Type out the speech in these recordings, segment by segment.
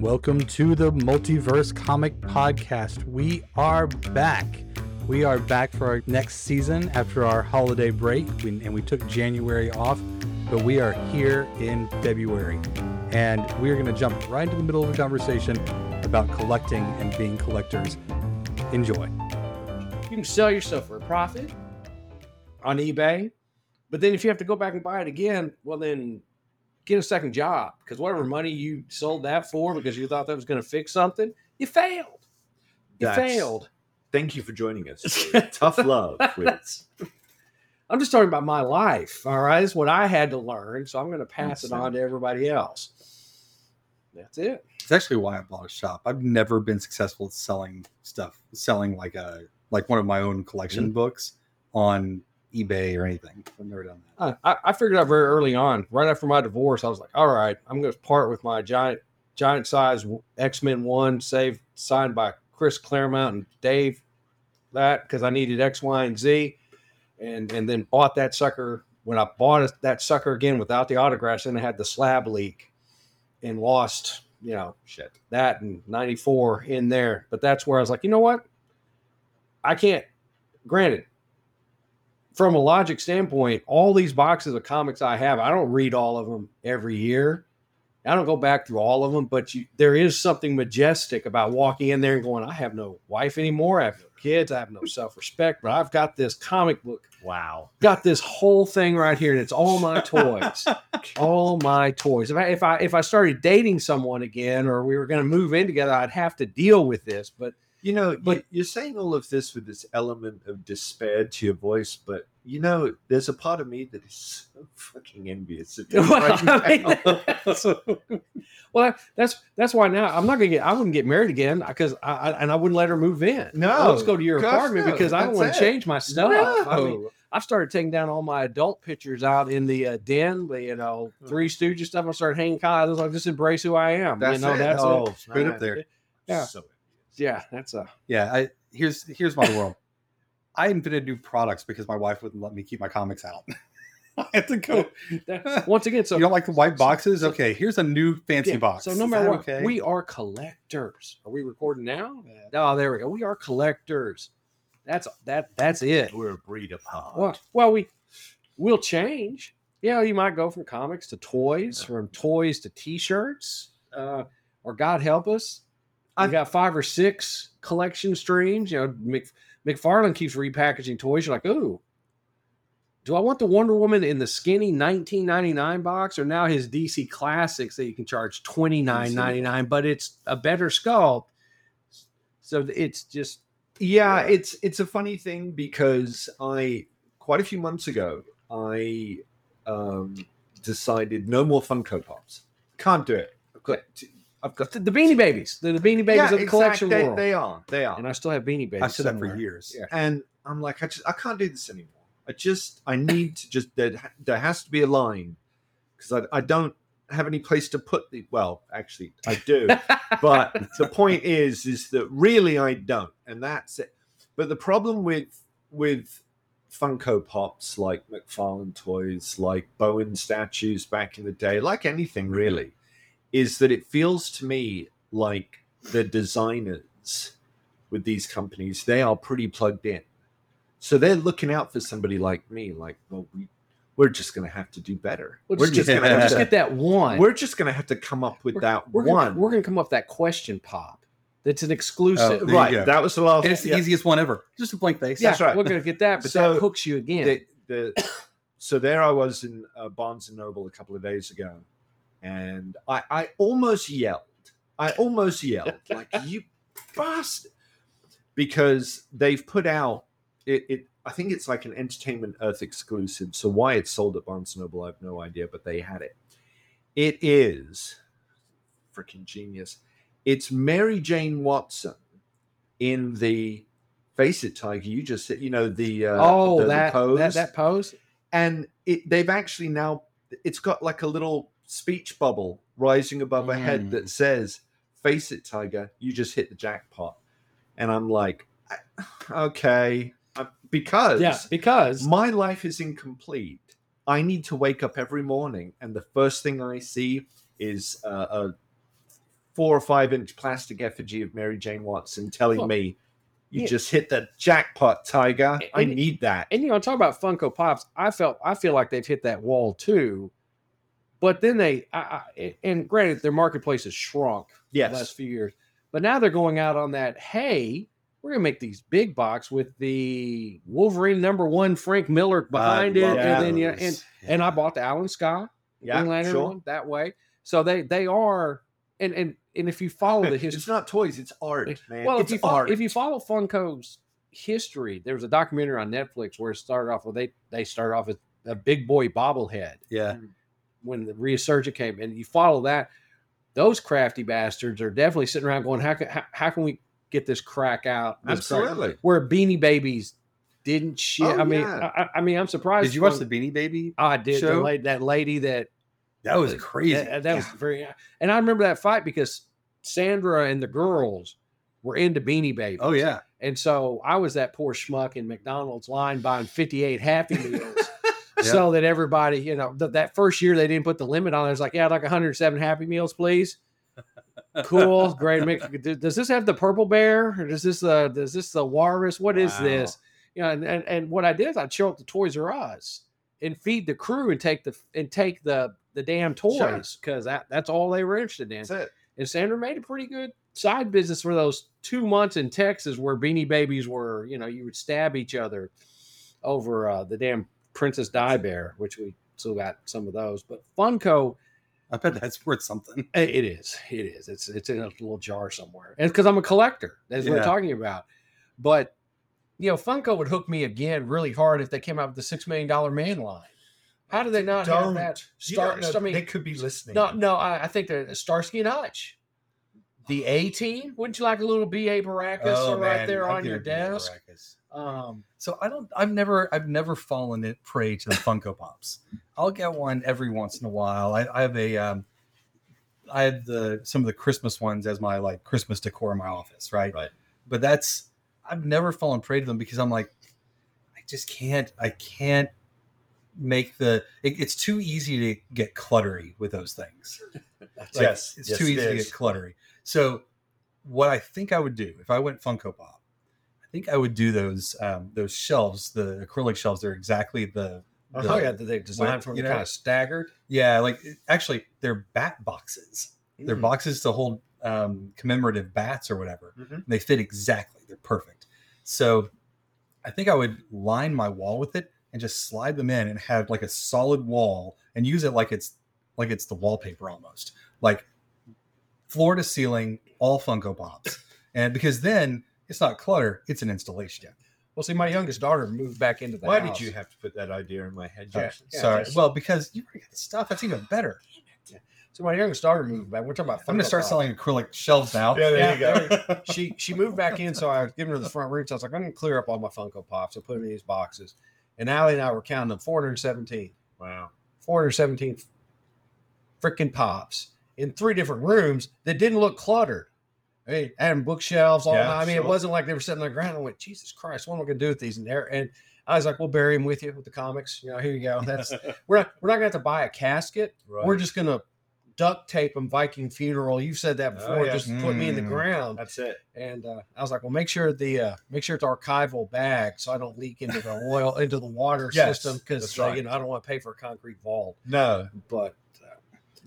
Welcome to the Multiverse Comic Podcast. We are back. We are back for our next season after our holiday break, we, and we took January off, but we are here in February. And we're going to jump right into the middle of a conversation about collecting and being collectors. Enjoy. You can sell yourself for a profit on eBay, but then if you have to go back and buy it again, well, then get a second job because whatever mm. money you sold that for because you thought that was going to fix something, you failed. You That's- failed. Thank you for joining us. Tough love. I'm just talking about my life. All right. It's what I had to learn. So I'm going to pass it Understand. on to everybody else. That's it. It's actually why I bought a shop. I've never been successful at selling stuff, selling like a like one of my own collection mm. books on eBay or anything. I've never done that. I, I- I figured out very early on, right after my divorce, I was like, all right, I'm going to part with my giant, giant size X Men one, saved, signed by Chris Claremont and Dave, that because I needed X, Y, and Z, and and then bought that sucker. When I bought that sucker again without the autographs, then it had the slab leak, and lost, you know, shit that and '94 in there. But that's where I was like, you know what, I can't. Granted, from a logic standpoint, all these boxes of comics I have, I don't read all of them every year. I don't go back through all of them, but you, there is something majestic about walking in there and going, I have no wife anymore. I have no kids. I have no self respect, but I've got this comic book, wow. got this whole thing right here, and it's all my toys. all my toys. If I, if I if I started dating someone again, or we were going to move in together, I'd have to deal with this. But You know, But- you're saying all of this with this element of despair to your voice, but you know, there's a part of me that is so fucking envious of you Well, right I mean, that's, well, that's that's why now I'm not gonna get. I wouldn't get married again because I, I and I wouldn't let her move in. No, let's go to your apartment no, because I don't want to change my stuff. I mean, I've started taking down all my adult pictures out in the uh, den, the you know Three Stooges stuff. I started hanging collars. I was like, just embrace who I am. That's you know, it. that's Oh, it. Straight up there. Yeah. So Yeah, that's a Yeah, I here's here's my world. I invented new products because my wife wouldn't let me keep my comics out. I had to go. once again. So you don't like the white boxes? so- Okay, here's a new fancy Yeah, box. So no Is matter what, okay? we are collectors. Are we recording now? Oh, there we go. We are collectors. That's that. That's it. we're a breed apart. Well, well, we will change. Yeah, you might go from comics to toys, from toys to T-shirts, uh, or God help us, I've got five or six collection streams. You know, Mc, McFarlane keeps repackaging toys. You're like, ooh, do I want the Wonder Woman in the skinny 1999 box, or now his DC Classics that you can charge 29.99, but it's a better sculpt. So it's just Yeah, it's it's a funny thing because I quite a few months ago I um, decided no more Funko Pops. Can't do it. I've got to- I've got the, the Beanie Babies. The, the Beanie Babies of the collection they, world. they are. They are. and I still have Beanie Babies. I've said that for years. Yeah. and I'm like, I just I can't do this anymore. I just I need to just there there has to be a line because I I don't have any place to put the well actually I do but the point is is that really I don't and that's it. But the problem with with Funko Pops like McFarlane toys like Bowen statues back in the day like anything really is that it feels to me like the designers with these companies, they are pretty plugged in. So they're looking out for somebody like me, like, well, we, we're just going to have to do better. We'll we're just just going to have just to, get that one. we're just going to have to come up with that we're one. Gonna, we're going to come up with that question pop. That's an Oh, exclusive. there you right. go. That was the last. And it's the yeah. easiest one ever. Just a blank face. yeah, that's right. We're going to get that, but So, that hooks you again. the, the so there I was in uh, Barnes and Noble a couple of days ago, and I, I almost yelled. I almost yelled like you bastard, because they've put out it, it. I think it's like an Entertainment Earth exclusive. So why it's sold at Barnes Noble, I have no idea, but they had it. It is freaking genius. It's Mary Jane Watson in the Face It Tiger. You just said, you know, the uh, oh, the- the that, that pose. that pose. and it, they've actually now it's got like a little speech bubble rising above her head Mm. that says face it tiger you just hit the jackpot and i'm like okay because Yeah, because my life is incomplete i need to wake up every morning and the first thing i see is uh, a four or five inch plastic effigy of Mary Jane Watson telling Well, me you yeah. just hit the jackpot, Tiger. I need that. And you know, talk about Funko Pops. I felt I feel like they've hit that wall too. But then they, I, I, and granted, their marketplace has shrunk the last few years. But now they're going out on that. Hey, we're gonna make these big box with the Wolverine number one Frank Miller behind it, love and then you know, those. and and I bought the Alan Scott Yeah, Green Lantern sure. one that way. So they they are, and and and if you follow the history, It's not toys, it's art, man. well, it's if you follow, art. if you follow Funko's history, there was a documentary on Netflix where it started off with they they started off with a big boy bobblehead Yeah. Mm. When the resurgent came, and you follow that. Those crafty bastards are definitely sitting around going, "How can how, how can we get this crack out?" this crack-" Absolutely. Where Beanie Babies didn't shit. Oh, I mean, yeah. I, I- mean, I'm surprised. Did you watch the Beanie Baby? I did. The show? lady, that lady that That was crazy. that, that was very, and I remember that fight because Sandra and the girls were into Beanie Babies. oh yeah. And so I was that poor schmuck in McDonald's line buying 58 Happy Meals Yeah. so that everybody, you know, th- that first year they didn't put the limit on. it. It's like, yeah, like 107 Happy Meals, please. Cool, great. Does this have the purple bear or does this uh does this the walrus? What is Wow. this? You know, and, and and what I did is I'd show up to Toys R Us and feed the crew and take the and take the the damn toys because that, that's all they were interested in. That's it. And Sandra made a pretty good side business for those two months in Texas where Beanie Babies were, you know, you would stab each other over uh, the damn Princess Di Bear, which we still got some of those. But Funko, I bet that's worth something. it is, it is. It's it's in a little jar somewhere, and because I'm a collector, that's what Yeah. I'm talking about. But you know, Funko would hook me again really hard if they came out with the six million dollar man line. How do they not have Don't. that? You Start, know, I mean, they could be listening. no, no, I, I think they're Starsky and Hutch. The A team. Wouldn't you like a little BA Baracus Oh, right man, there on your it to you, desk? Um, So I don't. I've never. I've never fallen it prey to the Funko Pops. I'll get one every once in a while. I, I have a. Um, I have the some of the Christmas ones as my like Christmas decor in my office, right? Right. But that's I've never fallen prey to them because I'm like, I just can't. I can't make the. It, it's too easy to get cluttery with those things. Like, yes, it's yes, too easy to get cluttery. So, what I think I would do if I went Funko Pop, I think I would do those um, those shelves, the acrylic shelves. They're exactly the, the oh yeah, they designed from you kind of staggered. yeah, like actually they're bat boxes. They're Mm. boxes to hold um, commemorative bats or whatever. Mhm. They fit exactly. They're perfect. So, I think I would line my wall with it and just slide them in and have like a solid wall and use it like it's like it's the wallpaper almost like floor to ceiling all funko pops and because then it's not clutter it's an installation Yeah. Well, see, my youngest daughter moved back into the Why house. did you have to put that idea in my head, Oh, Jackson? sorry just- well because you already got the stuff that's even better So my youngest daughter moved back. We're talking about. i'm gonna start Pop. selling acrylic shelves now Yeah, there Yeah, you go. she she moved back in, so I was giving her the front room. So I was like, I'm gonna clear up all my Funko Pops and put them in these boxes. And Allie and I were counting them 417. wow. 417 freaking pops in three different rooms that didn't look cluttered. I mean, and bookshelves, all Yeah, I mean, it wasn't like they were sitting on the ground. I went, Jesus Christ, what am I going to do with these? And there, and I was like, we'll bury them with you with the comics. You know, here you go. That's we're not we're not going to have to buy a casket. Right. We're just going to duct tape them Viking funeral. You've said that Oh, before. yeah. Just put me in the Mm. ground. That's it. And uh, I was like, well, make sure the uh, make sure it's archival bag so I don't leak into the oil into the water Yes, system because uh, right. you know I don't want to pay for a concrete vault. No, But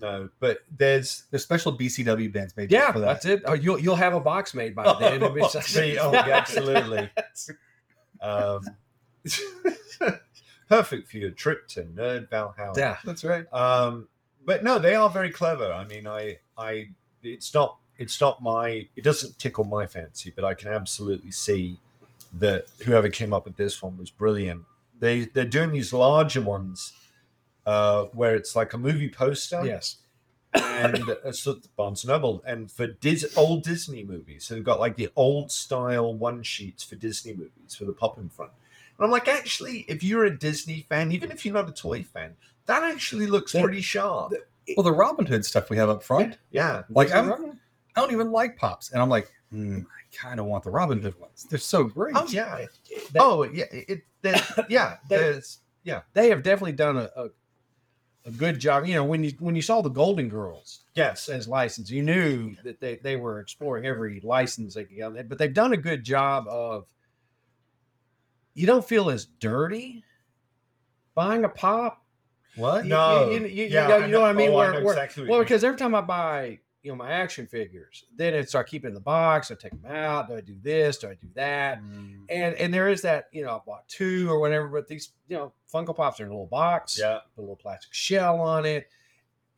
no. But there's there's special bcw bands made Yeah, for that that's it. Oh, you'll you'll have a box made by then. It'll See, oh, yeah, absolutely. um, perfect for your trip to Nerd Valhalla. yeah, that's right Um, but no, they are very clever. I mean, I, I, it's not, it's not my, it doesn't tickle my fancy, but I can absolutely see that whoever came up with this one was brilliant. They, they're doing these larger ones, uh, where it's like a movie poster, yes, and uh, so Barnes and Noble, and for Dis- old Disney movies. So they've got like the old style one sheets for Disney movies with a pop in front. And I'm like, actually, if you're a Disney fan, even if you're not a toy fan, that actually looks They- pretty sharp. well the robin hood stuff we have up front Yeah. like I'm, i don't even like pops and i'm like hmm, i kind of want the robin hood ones they're so great Oh yeah. That- oh yeah. It, there- yeah. They- There's they have definitely done a, a, a good job. You know, when you when you saw the Golden Girls Yes. as license, you knew that they, they were exploring every license they could get. But they've done a good job of. You don't feel as dirty buying a pop. What? You- No. you, you, you, Yeah, know, know what I mean. oh, I Where- know where- exactly what well, because every time I buy, you know, my action figures, then it's I keep it in the box. I take them out. Do I do this? Do I do that? Mm, And and there is that, you know, I bought two or whatever. But these, you know, Funko Pops are in a little box Yeah. put a little plastic shell on it.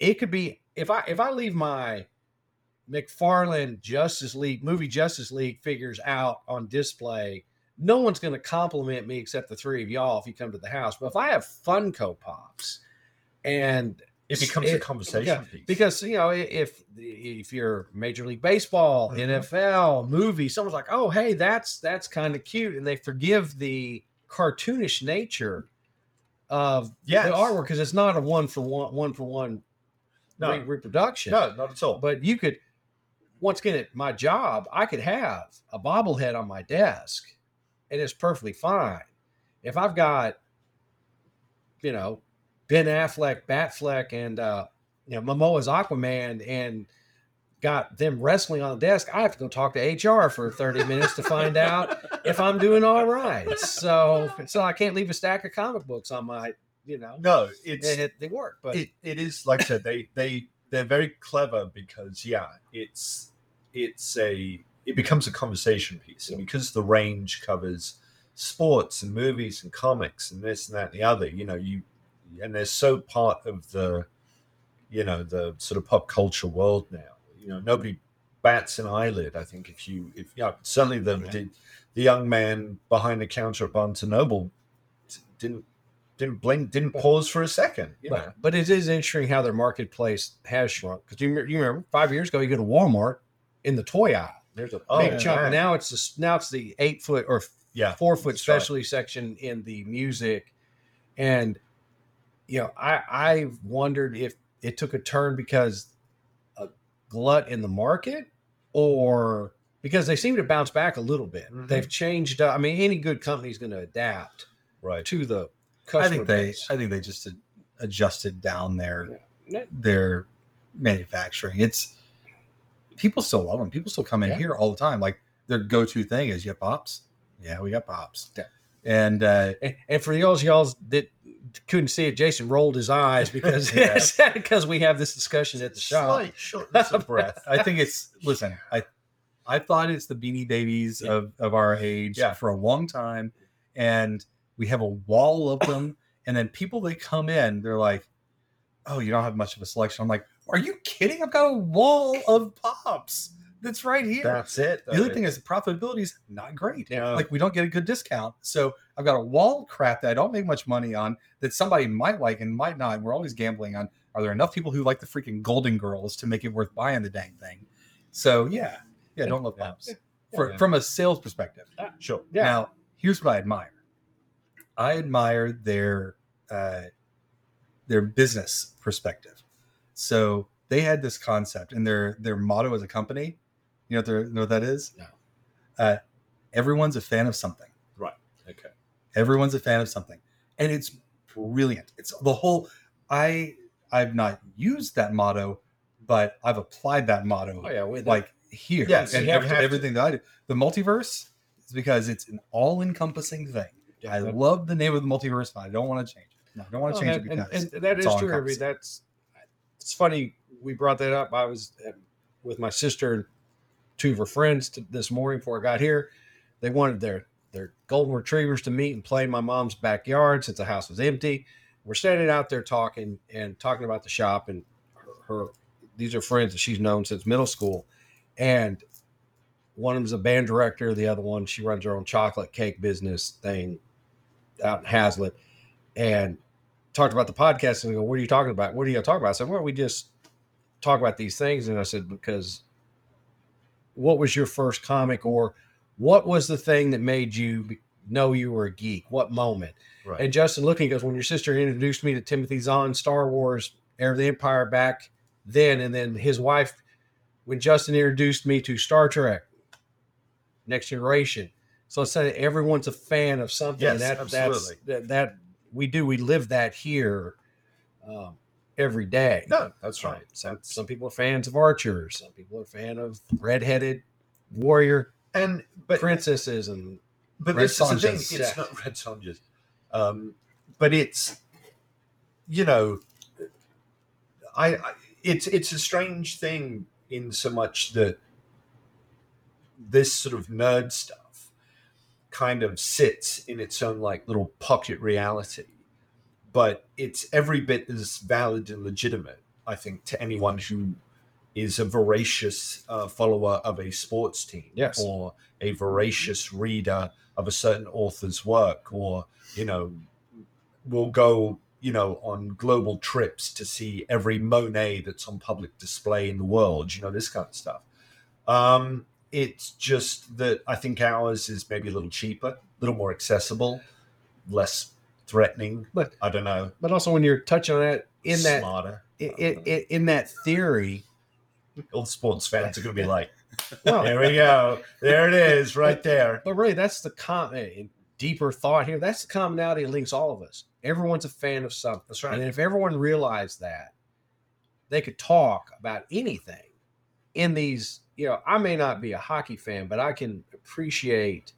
It could be if I if I leave my McFarlane Justice League movie Justice League figures out on display, no one's going to compliment me except the three of y'all if you come to the house. But if I have Funko Pops, and It becomes a conversation yeah, piece. because you know if if you're Major League Baseball, Mhm. NFL, movie, someone's like, oh hey, that's that's kind of cute, and they forgive the cartoonish nature of Yes. the artwork because it's not a one for one one for one No. re- reproduction. no, not at all. But you could once again at my job, I could have a bobblehead on my desk, and it's perfectly fine. If I've got, you know, Ben Affleck, Batfleck, and uh, you know Momoa's Aquaman, and got them wrestling on the desk, I have to go talk to HR for thirty minutes to find out if I'm doing all right. So, so I can't leave a stack of comic books on my, you know, no, it's it, they work. But it, it is like I said, they they they're very clever because yeah, it's it's a it becomes a conversation piece, and because the range covers sports and movies and comics and this and that and the other, you know, you and they're so part of the you know the sort of pop culture world now. You know, nobody bats an eyelid. I think if you if yeah, certainly the Yeah. the, the young man behind the counter at Barnes and Noble didn't didn't blink, didn't pause for a second. You know? But, but it is interesting how their marketplace has shrunk. Because you, you remember five years ago, you go to Walmart in the toy aisle. There's a Oh, big chunk. man. Now it's the, now it's the eight foot or Yeah, four foot that's right. specialty section in the music, and you know I I wondered if it took a turn because a glut in the market or because they seem to bounce back a little bit. Mhm. They've changed. Uh, I mean, any good company is going to adapt right. to the I think they base. I think they just adjusted down their Yeah. their manufacturing. It's people still love them. People still come in Yeah. here all the time. Like their go to thing is you have pops. Yeah, we got pops. Yeah. And uh, And, and for y'all y'all that couldn't see it, Jason rolled his eyes because because we have this discussion at the shop. Slight shortness of breath. I think it's listen. I I thought it's the Beanie Babies Yeah. of of our age Yeah. for a long time, and we have a wall of them. And then people that come in, they're like, "Oh, you don't have much of a selection." I'm like, "Are you kidding? I've got a wall of pops that's right here." That's it. the other thing is profitability is not great. Yeah. Like we don't get a good discount. So I've got a wall of crap that I don't make much money on that somebody might like and might not. We're always gambling on are there enough people who like the freaking Golden Girls to make it worth buying the dang thing? So yeah, yeah, don't love Yeah. for, Yeah. from a sales perspective. sure. Yeah. Now here's what I admire. I admire their uh, their business perspective. So they had this concept, and their their motto as a company. You know what, know what that is? No. Uh, everyone's a fan of something. Right. Okay. Everyone's a fan of something, and it's brilliant. It's the whole. I I've not used that motto, but I've applied that motto Oh yeah, like here Yes, and every- have to. everything that I do. The multiverse is because it's an all-encompassing thing. Yeah, I love the name of the multiverse, but I don't want to change it. No, I don't want to change it because and, and that it's is true. I mean, that's it's funny we brought that up. I was with my sister and two of her friends to, this morning before I got here. They wanted their their golden retrievers to meet and play in my mom's backyard since the house was empty. We're standing out there talking and talking about the shop and her, her these are friends that she's known since middle school, and one of them's a band director. The other one she runs her own chocolate cake business thing out in Haslet, and talked about the podcast. And I go, "What are you talking about? What are you talking about?" I said, "Well, we just talk about these things." And I said, "Because what was your first comic, or what was the thing that made you know you were a geek? What moment?" Right. And Justin looking goes, "When your sister introduced me to Timothy Zahn, Star Wars, Heir of the Empire, back then, and then his wife, when Justin introduced me to Star Trek, Next Generation." So instead of everyone's a fan of something, Yes, that absolutely. that's that, that we do we live that here um, every day. No, that's right. Some some people are fans of archers. Some people are fan of redheaded warrior and but princesses and but Red this is the thing. It's Yeah. not red sonjas, um, but it's you know, I, I it's it's a strange thing in so much that this sort of nerd stuff kind of sits in its own like little pocket reality, but it's every bit as valid and legitimate. I think to anyone who is a voracious uh, follower of a sports team Yes. or a voracious reader of a certain author's work or you know will go you know on global trips to see every monet that's on public display in the world you know this kind of stuff um it's just that i think ours is maybe a little cheaper a little more accessible less threatening. But- i don't know. but also when you're touching on that in that smarter. in, in, in that theory all the sports fans are going to be like well there we go. There it is right there. but really that's the com deeper thought here. That's the commonality that links all of us. Everyone's a fan of something. That's right. And if everyone realized that they could talk about anything in these you know i may not be a hockey fan but i can appreciate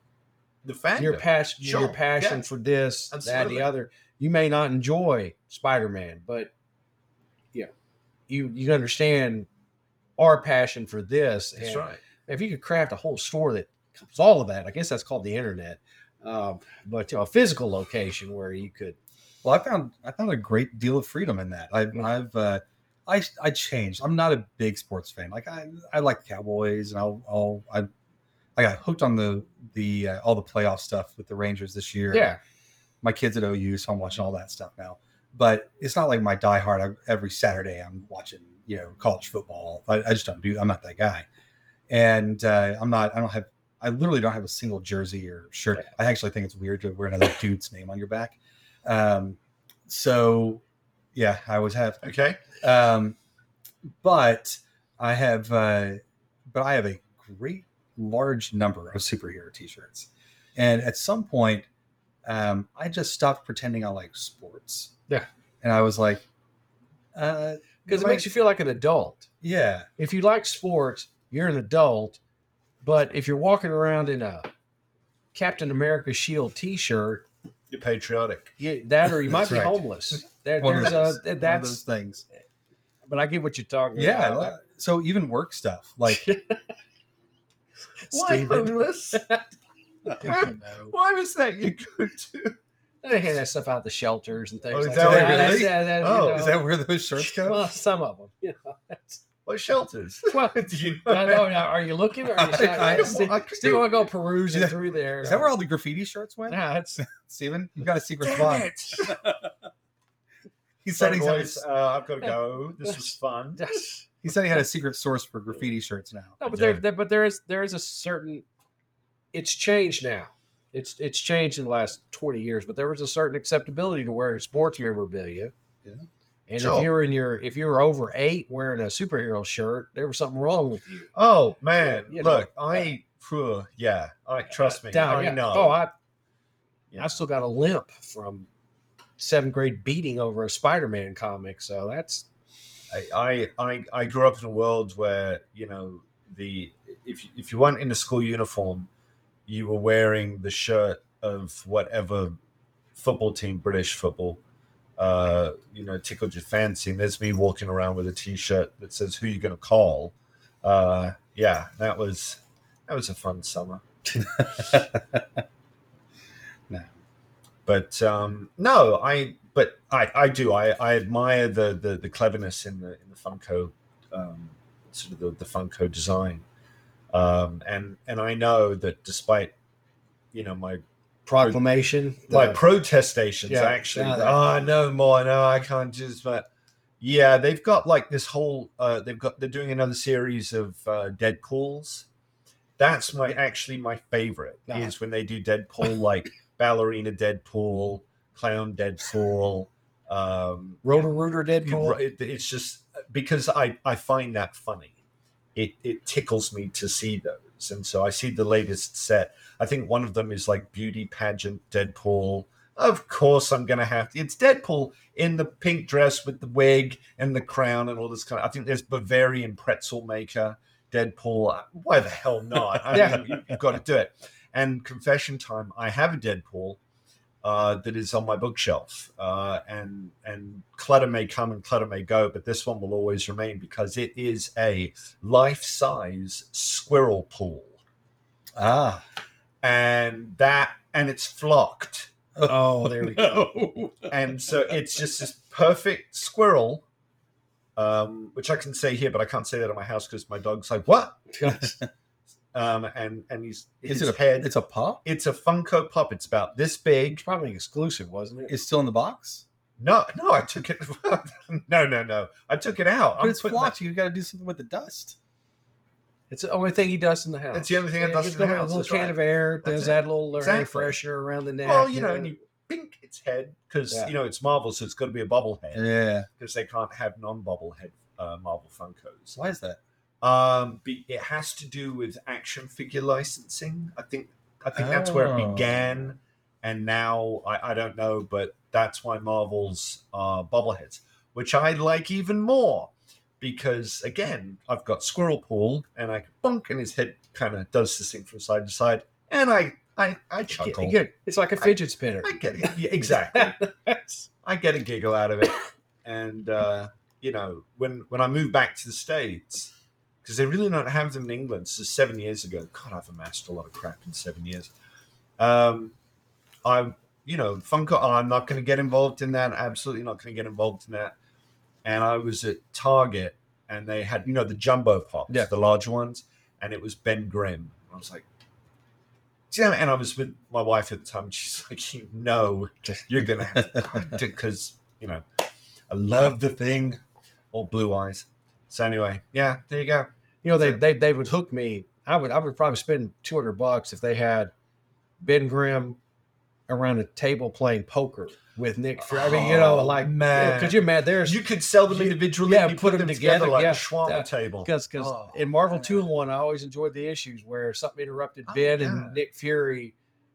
the fan your passion your passion yeah. for this that the other you may not enjoy spider-man but you know you you understand our passion for this that's and right if you could craft a whole store that covers all of that i guess that's called the internet um, but you know, a physical location where you could Well, I found I found a great deal of freedom in that. I've I've uh, I I changed. I'm not a big sports fan. Like I I like the Cowboys, and I'll I'll I I got hooked on the the uh, all the playoff stuff with the Rangers this year. yeah my kids at OU, so I'm watching all that stuff now. But it's not like my diehard. I, every Saturday I'm watching you know college football. I, I just don't do. I'm not that guy, and uh, I'm not. I don't have. I literally don't have a single jersey or shirt. I actually think it's weird to wear another dude's name on your back. Um, so yeah, I always have. okay Um, but I have, uh, but I have a great large number of superhero T-shirts, and at some point, um, I just stopped pretending I like sports. Yeah. and I was like, uh, because it Like- makes you feel like an adult yeah, if you like sports you're an adult but if you're walking around in a captain america shield t-shirt you're patriotic you, that or you might be right. homeless there, One of there's those- a one of that's those things. but i get what you're talking Yeah, about love- so even work stuff like why Steven. homeless why was that you go to They hand that stuff out the shelters and things Oh, is like that that. what it That's- is? yeah, that, you Oh, know. is that where those shirts go? well, some of them. You know, what shelters well, do you I know. Now, are you looking? Or are you I- I- still, I- still want to go perusing Yeah. through there? Is that where all the graffiti shirts went? Nah, it's Steven, you got a secret spot. He said he's boys, uh, I've got to go. This was fun. that's, He said he had a secret source for graffiti shirts now. no, but Yeah. there, there, but there is there is a certain. It's changed now. It's it's changed in the last twenty years, but there was a certain acceptability to wearing sports memorabilia. Yeah. And Sure. if you're in your if you were over eight wearing a superhero shirt, there was something wrong with you. Oh man, You know. look, I phew, yeah, I trust me. Down, I yeah. know. Oh, I Yeah. I still got a limp from seventh grade beating over a Spider-Man comic. So that's I, I I grew up in a world where you know the if you- if you weren't in a school uniform, you were wearing the shirt of whatever football team, British football, uh, you know, tickled your fancy. And there's me walking around with a T-shirt that says "Who you gonna call?" Uh, yeah, that was that was a fun summer. No. But um, no, I but I, I do I, I admire the, the the cleverness in the in the Funko um, sort of the, the Funko design, um, and and I know that despite you know my proclamation. my protestations Yeah, actually that- oh no more no I can't just but yeah they've got like this whole uh, they've got they're doing another series of uh, Deadpools. That's my actually my favorite is when they do Deadpool like ballerina Deadpool, clown Deadpool. Um, Roto-Rooter Deadpool. it- it's just because I I find that funny. It it tickles me to see those, and so I see the latest set. I think one of them is like beauty pageant Deadpool. Of course, I'm going to have to. It's Deadpool in the pink dress with the wig and the crown and all this kind of. I think there's Bavarian pretzel maker, Deadpool. Why the hell not? I Yeah. you, have got to do it. And confession time, I have a Deadpool uh, that is on my bookshelf. Uh, and and clutter may come and clutter may go, but this one will always remain because it is a life size squirrel pool. Ah. And that, and it's flocked. Oh, there we go. and so it's just this perfect squirrel um which i can say here but i can't say that at my house because my dog's like what um and and he's Is his it a head It's a pup. it's a funko pop it's about this big It's probably exclusive, wasn't it? It's still in the box, no no i took it no no no i took it out but I'm it's putting flocked. You got to do something with the dust. It's the only thing he does in the house. It's the only thing I does in the house, A little can right. of air. That's Does it. that little air Exactly. fresher around the neck. well you know and you pink its head because Yeah. you know it's marvel so it's got to be a bobblehead Yeah. because they can't have non-bobblehead uh, marvel funkos Why is that? Um, it has to do with action figure licensing. I think I think that's where it Oh. began, and now I, I don't know, but that's why Marvel's uh, bobbleheads, which I like even more, because again I've got Squirrel Pool, and I bunk, and his head kind of does this thing from side to side, and I I I chuckle. get- it's like a fidget spinner. I get it yeah, exactly. I get a giggle out of it. And uh, you know, when when I moved back to the states, because they really don't have them in England. So seven years ago, God, I've amassed a lot of crap in seven years. Um, I, you know, Funko. I'm not going to get involved in that. Absolutely not going to get involved in that. And I was at Target, and they had, you know, the jumbo pops, Yeah. the large ones, and it was Ben Grimm. I was like. Yeah, and I was with my wife at the time. She's like, "You know, you're gonna have to because you know I love the thing all blue eyes so anyway yeah there you go You know, they, they they would hook me. I would I would probably spend two hundred bucks if they had Ben Grimm around a table playing poker with Nick. Fury. I mean, you know, Oh, like man. because you're mad. There's you could sell them individually yeah, and you put put, them them together, together, like yeah, a shawarma yeah. table because because Oh, in Marvel two in one, I always enjoyed the issues where something interrupted Oh, Ben and Nick Fury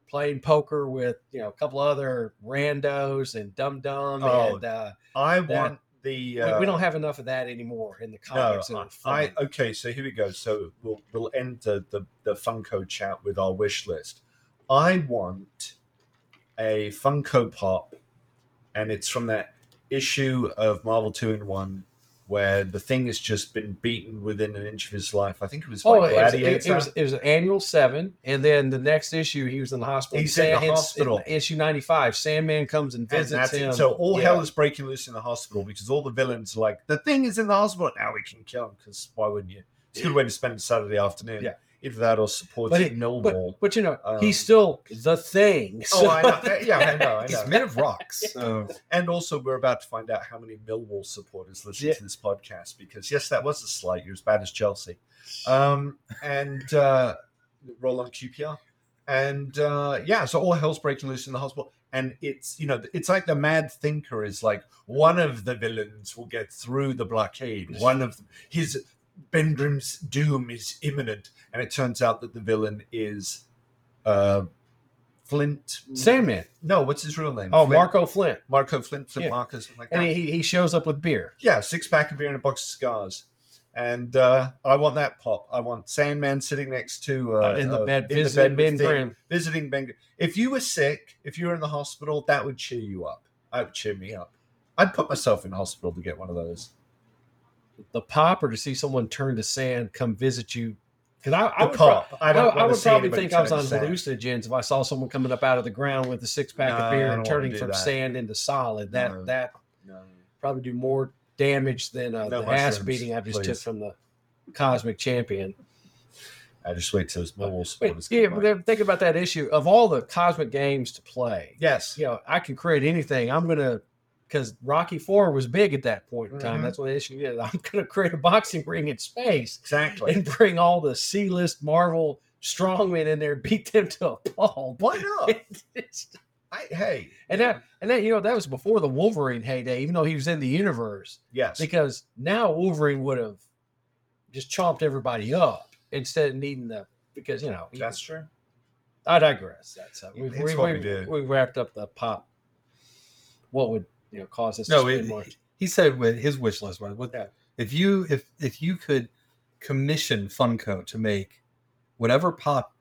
playing poker with you know a couple other randos and Dum Dum Oh, and uh, i want the we, uh, we don't have enough of that anymore in the no, comics. are I. Okay so here we go so we'll we'll end the, the the funko chat with our wish list i want a funko pop and it's from that issue of marvel 2 in 1 where the thing has just been beaten within an inch of his life i think it was Oh, it was, it, it was it was an annual seven, and then the next issue he was in the hospital. He's in the hospital. issue ninety five. Sandman comes and And visits it. him. So all Yeah. hell is breaking loose in the hospital because all the villains are like the thing is in the hospital now. We can kill him because why wouldn't you? It's a good way to spend a Saturday afternoon. Yeah. If that or support But it- Millwall. But but you know Um, he's still the thing. oh, I know. Yeah, I know. I He's made of rocks. So And also, we're about to find out how many Millwall supporters listen Yeah. to this podcast because yes, that was a slight. You're as bad as Chelsea. Um, and uh, roll on QPR. And uh, yeah, so all hell's breaking loose in the hospital. And it's you know it's like the mad thinker is like one of the villains will get through the blockade. One of them, his Ben Grimm's doom is imminent, and it turns out that the villain is uh, Flint. Sandman. No, what's his real name? Oh, Flint- Marco Flint, Marco Flint, Flint Yeah. Marcus, something like that. and he, he shows up with beer. yeah, six pack of beer and a box of cigars. And uh, I want that pop. I want Sandman sitting next to uh, Uh, in the uh, bed, in the visiting bed Ben Grimm. visiting Ben. If you were sick, if you were in the hospital, that would cheer you up. That would cheer me up. I'd put myself in hospital to get one of those. The pop, or to see someone turn to sand come visit you. Because I, I would, prob- pop. I I, don't. I wanna would probably think I was on to sand. hallucinogens if I saw someone coming up out of the ground with a six pack No, of beer and turning from that. sand into solid. That No. that No. probably do more damage than uh, No the ass beating I just took from the cosmic champion. I just wait till his Millwall Wait, supporters yeah, come but by. then think about that issue of all the cosmic games to play. Yes. You know, I can create anything. I'm gonna because Rocky Four was big at that point in time. Mhm. That's what the issue is. I'm gonna create a boxing ring in space Exactly. and bring all the C-list Marvel strongmen in there, and beat them to a pulp. Why not? I, hey. and that and that you know that was before the Wolverine heyday, even though he was in the universe. Yes. Because now Wolverine would have just chomped everybody up instead of needing the because you know That's true. I digress. That's uh, we've, we, what we we, we wrapped up the pop what would you know cause us No, to spend it- more? he said with his wish list was what Yeah. if you if if you could commission Funko to make whatever pop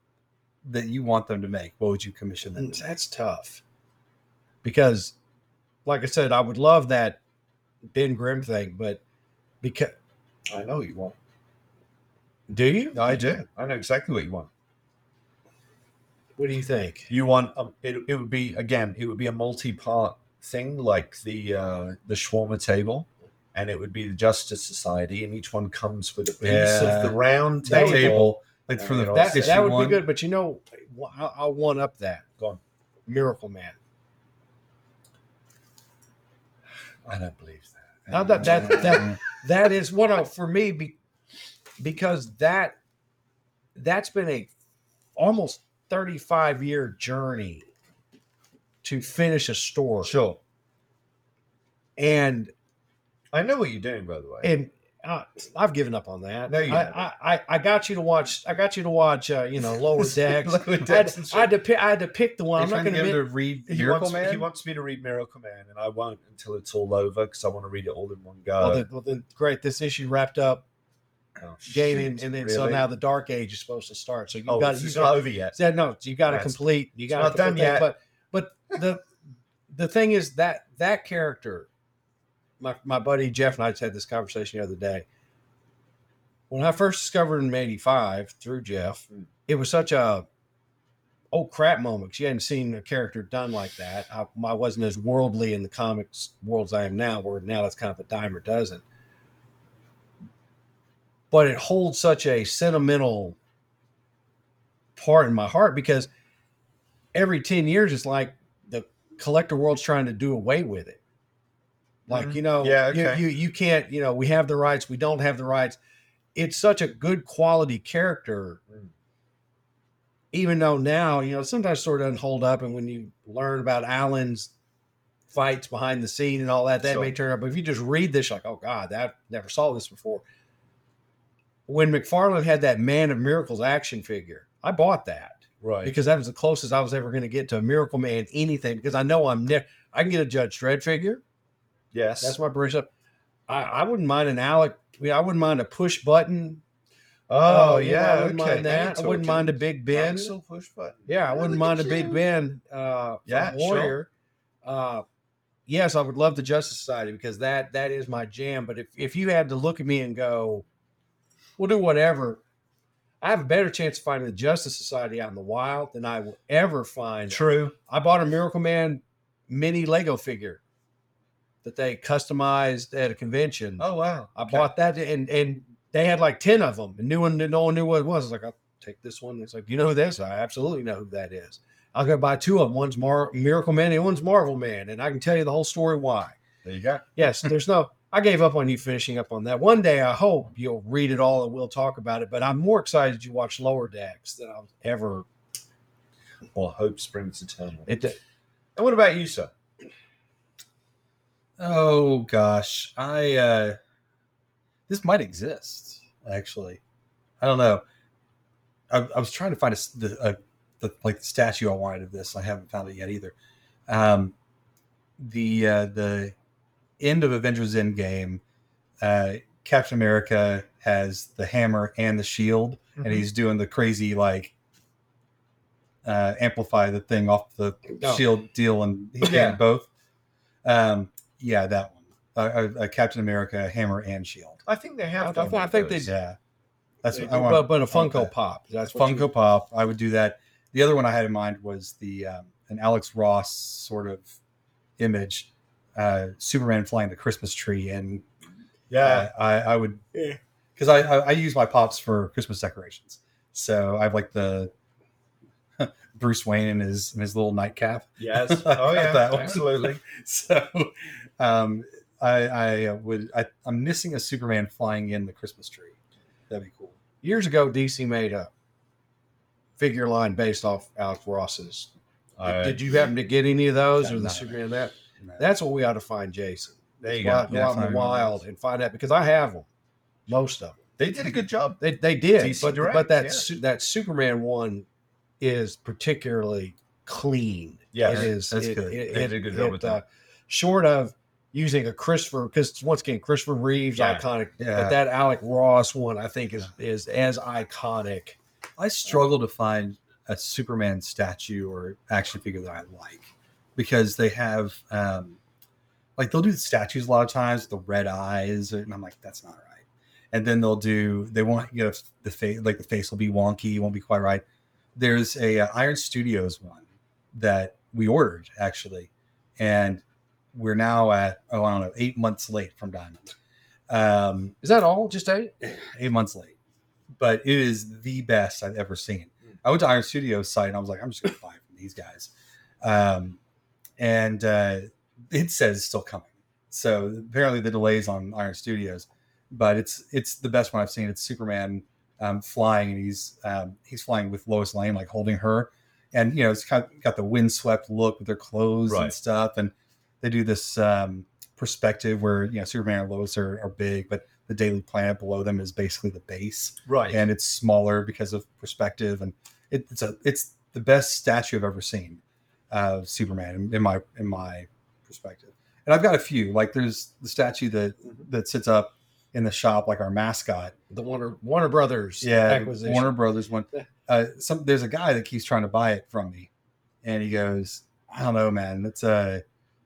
that you want them to make, what would you commission them? To that's tough because, like I said, I would love that Ben Grimm thing, but because I know what you want. do you? I do. I know exactly what you want. What do you think? You want um, it? It would be again. It would be a multi-part thing, like the uh, the shawarma table, and it would be the Justice Society, and each one comes with a piece Yeah. of the round table. table, like from the know, That, that would one. be good, but you know, I'll, I'll one up that. Go on. Miracle Man. I don't believe that. Now that that that that is one of for me be, because that that's been a almost 35 year journey to finish a store Sure. and I know what you're doing, by the way. and uh, I've given up on that. No, you I, haven't. I, I I got you to watch. I got you to watch. Uh, you know, Lower Decks. Lower I, had, Decks I had to pick. I had to pick the one. I'm not going to to get him admit. to read he Miracle wants, Man. he wants me to read Miracle Man, and I won't until it's all over because I want to read it all in one go. Well, then, well, then great. This issue wrapped up, Oh, gaming, and then so now the Dark Age is supposed to start. So you oh, got it's you not got over yet. said no. You got to complete. You got not done yet. But the the thing is that that character, my my buddy Jeff and I just had this conversation the other day. When I first discovered him in '85 through Jeff, Mm. it was such a oh crap moment. You hadn't seen a character done like that. I, I wasn't as worldly in the comics world as I am now, where now that's kind of a dime a dozen. But it holds such a sentimental part in my heart because every 10 years it's like collector world's trying to do away with it. Like, Mhm. you know, Yeah, you- okay. you, you can't, you know, we have the rights, we don't have the rights. It's such a good quality character even though now you know sometimes sort of doesn't hold up and when you learn about alan's fights behind the scene and all that that may turn up but if you just read this like oh god that never saw this before when mcfarlane had that man of miracles action figure i bought that Right. because that was the closest i was ever going to get to a miracle man anything because i know i'm ne- i can get a judge dredd figure yes. that's my up I, I wouldn't mind an alec I, wouldn't mind a push button oh, you yeah. I wouldn't okay. mind that. I wouldn't mind a Big Ben. Axel push button. Yeah, I wouldn't mind a Big. Ben. Uh, Yeah, from sure. Uh, yes, I would love the Justice Society because that that is my jam. But if if you had to look at me and go, we'll do whatever, I have a better chance of finding the Justice Society out in the wild than I will ever find. True. I bought a Miracle Man mini Lego figure that they customized at a convention. Oh wow. I bought that and and they had like 10 of them and no one no one knew what it was. I was like, I'll take this one. It's like, you know who this? I absolutely know who that is. I'll go buy two of them. One's Mar- Miracle Man and one's Marvel Man. And I can tell you the whole story why. There you go. Yes, there's no I gave up on you finishing up on that. One day I hope you'll read it all and we'll talk about it. But I'm more excited you watch Lower Decks than I've ever Well, hope springs eternal. it And what about you, sir? Oh gosh, I uh this might exist actually. I don't know. I, I was trying to find a, the, a the like the statue I wanted of this. I haven't found it yet either. Um, the uh, the end of Avengers Endgame, uh, Captain America has the hammer and the shield, and he's doing the crazy like uh, amplify the thing off the Oh. shield deal, and he Yeah. can both. Um, yeah, that one. Uh, uh, uh, Captain America, hammer and shield. I think they have. I- done I with think they- Yeah, that's what I but, want. but a I want Funko that. Pop. That's what Funko you- Pop. I would do that. The other one I had in mind was the um, an Alex Ross sort of image, uh, Superman flying the Christmas tree, and Yeah. uh, I, I would Yeah. because I, I I use my pops for Christmas decorations, so I have like the Bruce Wayne in his in his little nightcap. Yes. Oh yeah. that. Absolutely. so um, I I would I, I'm missing a Superman flying in the Christmas tree. That'd be cool. years ago, DC made a figure line based off Alex Ross's. I- Did you happen to get any of those or the. Superman that? That's what we ought to find, Jason. There you go go. out, go out in the wild and find out because I have them, most of them. They did a good job. They they did, DC but Direct, but that yeah. su- that Superman one is particularly clean. Yeah, it is. that's it, good. It, They it- did a good job it, with uh, that. short of using a Christopher, because once again, Christopher Reeves Yeah. iconic, Yeah. but that Alex Ross one I think is is as iconic. I struggle to find a Superman statue or action figure that I like because they have um like they'll do the statues a lot of times, the red eyes, and I'm like, that's not right. And then they'll do they want you know the face like the face will be wonky, won't be quite right. There's a uh, Iron Studios one that we ordered actually, and we're now at oh I don't know eight months late from Diamond. Um, Is that all? Just eight? eight months late, but it is the best I've ever seen. I went to Iron Studios site and I was like, I'm just going to buy from these guys. Um, and uh, it says still coming. So apparently the delays on Iron Studios, but it's it's the best one I've seen. It's Superman um, flying and he's um, he's flying with Lois Lane, like holding her, and you know it's kind of got the windswept look with their clothes and stuff, and they do this um, perspective where you know Superman and Lois are, are big, but the Daily Planet below them is basically the base, Right. and it's smaller because of perspective, and it, it's a it's the best statue I've ever seen of Superman in, my in my perspective. And I've got a few. Like there's the statue that that sits up in the shop, like our mascot. The Warner Warner Brothers Yeah, acquisition. Warner Brothers one. Uh, some there's a guy that keeps trying to buy it from me, and he goes, "I don't know, man. It's uh,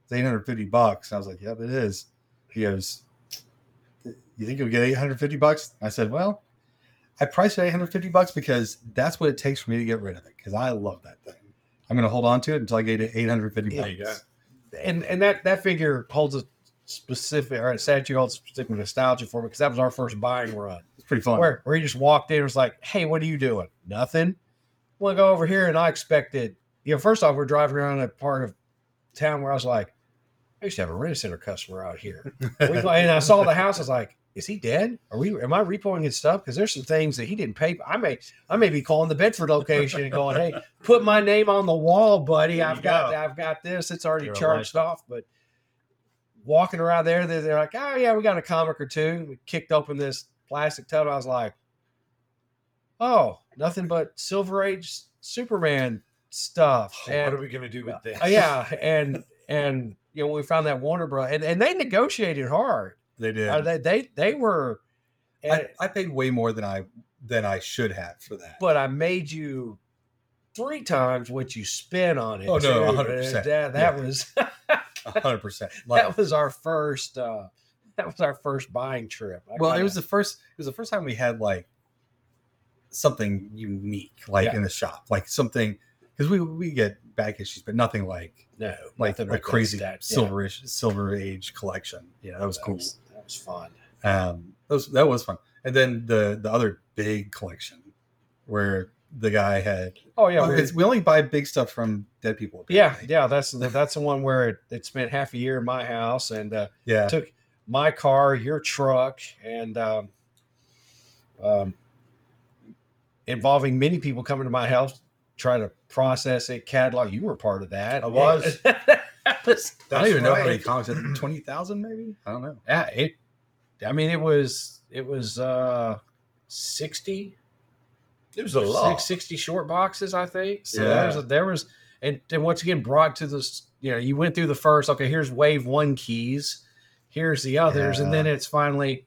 it's 850 bucks." I was like, "Yep, it is." He goes, "You think you'll get 850 bucks?" I said, "Well, I priced it 850 bucks because that's what it takes for me to get rid of it because I love that thing. I'm going to hold on to it until I get it 850 There bucks." and and that that figure holds a specific or a statue holds a specific nostalgia for me because that was our first buying run. It's pretty fun. Where where he just walked in and was like, "Hey, what are you doing? Nothing. Want to go over here?" And I expected, you know, first off, we're driving around a part of town where I was like, "I used to have a rent center customer out here," and I saw the house. I was like, "Is he dead? Are we? Am I repoing his stuff? Because there's some things that he didn't pay. I may I may be calling the Bedford location and going, "Hey, put my name on the wall, buddy. There I've got go. I've got this. It's already You're charged off." But walking around there, they're, they're like, "Oh yeah, we got a comic or two. We kicked open this plastic tub. I was like, "Oh, nothing but Silver Age Superman stuff." Oh, And- what are we gonna do with this? uh, yeah, and and you know we found that Warner Bros. and, and they negotiated hard. They did. Uh, they they they were, I, I paid way more than I than I should have for that. but I made you three times what you spent on it. Oh, no, 100%. That, that Yeah. was hundred percent. That was our first. uh That was our first buying trip. I well, it was the first. It was the first time we had like something unique, like Yeah. in the shop, like something because we we get back issues, but nothing like no like a like crazy that. Yeah, silver silver age collection. Yeah, that was that cool. Was, that was fun. Um, that was that was fun. And then the the other big collection where the guy had. Oh yeah, oh, we- only buy big stuff from dead people. yeah, apparently. yeah. That's the, that's the one where it, it spent half a year in my house and. uh yeah. took my car, your truck, and um, um, involving many people coming to my house trying to process it, catalog. You were part of that. I was. that was I don't even know how many comics. Twenty thousand, maybe. I don't know. yeah, it. I mean, it was it was uh, sixty. It was a lot. Six, 60 short boxes, I think. So Yeah. there was there was and, and once again brought to this, you know, you went through the first, okay, here's wave one keys, here's the others, and then it's finally,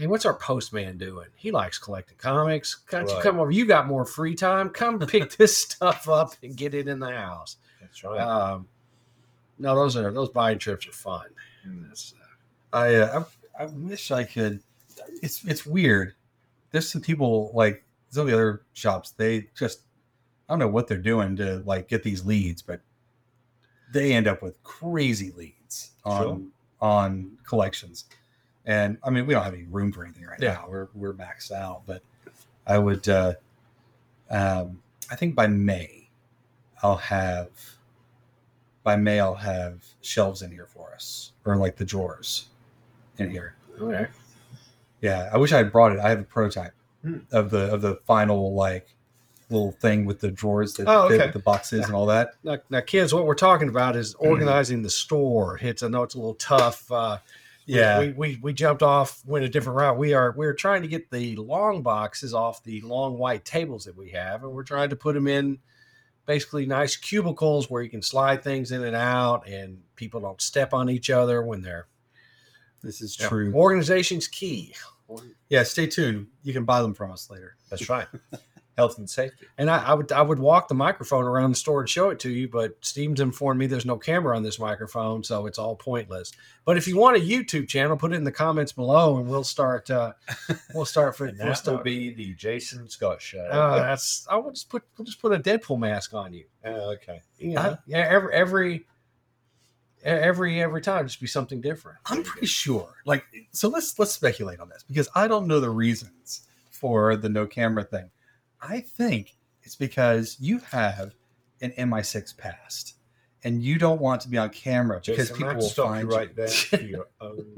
hey, what's our postman doing? He likes collecting comics. Can't you come over? You got more free time. Come pick this stuff up and get it in the house. That's right. Um, no, those are those buying trips are fun. That's, uh, I, uh, I I wish I could. It's it's weird. There's some people like some of the other shops. They just I don't know what they're doing to like get these leads, but they end up with crazy leads on Sure. on collections. And I mean, we don't have any room for anything right Yeah. now. We're we're maxed out. But I would. uh um I think by May, I'll have. By May, I'll have shelves in here for us, or like the drawers in here. okay. Yeah, I wish I had brought it. I have a prototype Hmm. of the of the final like little thing with the drawers that Oh, fit okay. with the boxes and all that. Now, now, kids, what we're talking about is organizing the store. It's I know it's a little tough. Uh, we- Yeah, we, we we jumped off, went a different route. We are we're trying to get the long boxes off the long white tables that we have, and we're trying to put them in basically nice cubicles where you can slide things in and out, and people don't step on each other when they're This is Yeah. true. Organization's key. Yeah, stay tuned. You can buy them from us later. That's right. Health and safety. And I, I would I would walk the microphone around the store and show it to you, but Steven's informed me there's no camera on this microphone, so it's all pointless. But if you want a YouTube channel, put it in the comments below, and we'll start. Uh, we'll start for. And We'll that will be the Jason Scott show. Uh, that's. I will just put. We'll just put a Deadpool mask on you. Oh, okay. You know, yeah. Every every every every time, just be something different. I'm pretty sure. Like, so let's let's speculate on this because I don't know the reasons for the no camera thing. I think it's because you have an MI6 past and you don't want to be on camera because Jason, I people will stop find you right there for your own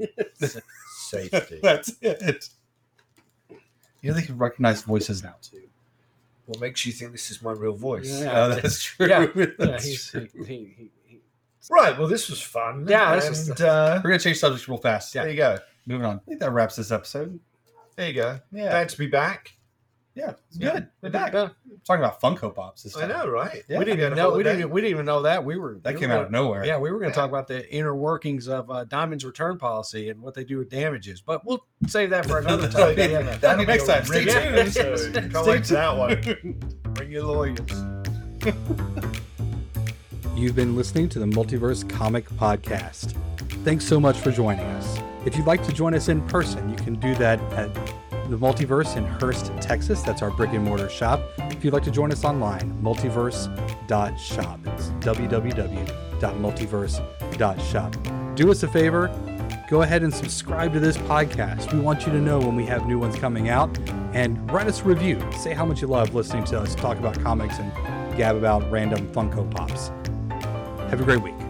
safety. That's it. You know they can recognize voices now too. What makes you think this is my real voice? Yeah. Oh, that's true. Yeah, Yeah, That's he's, true. he, he, he, he, Right. Well, this was fun. Yeah, this was- uh, We're gonna change subjects real fast. Yeah. there you go. Moving on. I think that wraps this episode. There you go. Yeah. Glad to be back. Yeah, it's Yeah. good. We're back. Yeah. talking about Funko Pops this I know, right? Yeah. we didn't even know. We didn't. We didn't even know that. We were. That we came were out of nowhere. Yeah, we were going to talk about the inner workings of uh, Diamond's return policy and what they do with damages, but we'll save that for another time. Yeah. That'll be next time. Stay tuned. So, Stay for that one. Bring your lawyers. You've been listening to the Multiverse Comic Podcast. Thanks so much for joining us. If you'd like to join us in person, you can do that at the Multiverse in Hurst, Texas. That's our brick and mortar shop. If you'd like to join us online, multiverse.shop. It's www.multiverse.shop. Do us a favor, go ahead and subscribe to this podcast. We want you to know when we have new ones coming out and write us a review. Say how much you love listening to us talk about comics and gab about random Funko Pops. Have a great week.